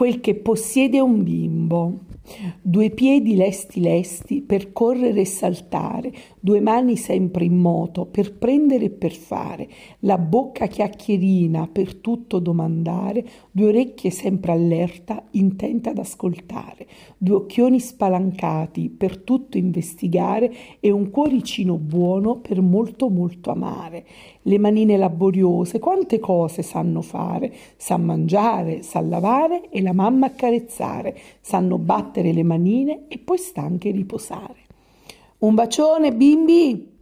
quel che possiede un bimbo. Due piedi lesti lesti per correre e saltare, due mani sempre in moto per prendere e per fare, la bocca chiacchierina per tutto domandare, due orecchie sempre allerta, intenta ad ascoltare, due occhioni spalancati per tutto investigare e un cuoricino buono per molto molto amare. Le manine laboriose, quante cose sanno fare, sa mangiare, sa lavare e la mamma accarezzare, sanno battere le manine e poi sta anche riposare. Un bacione, bimbi!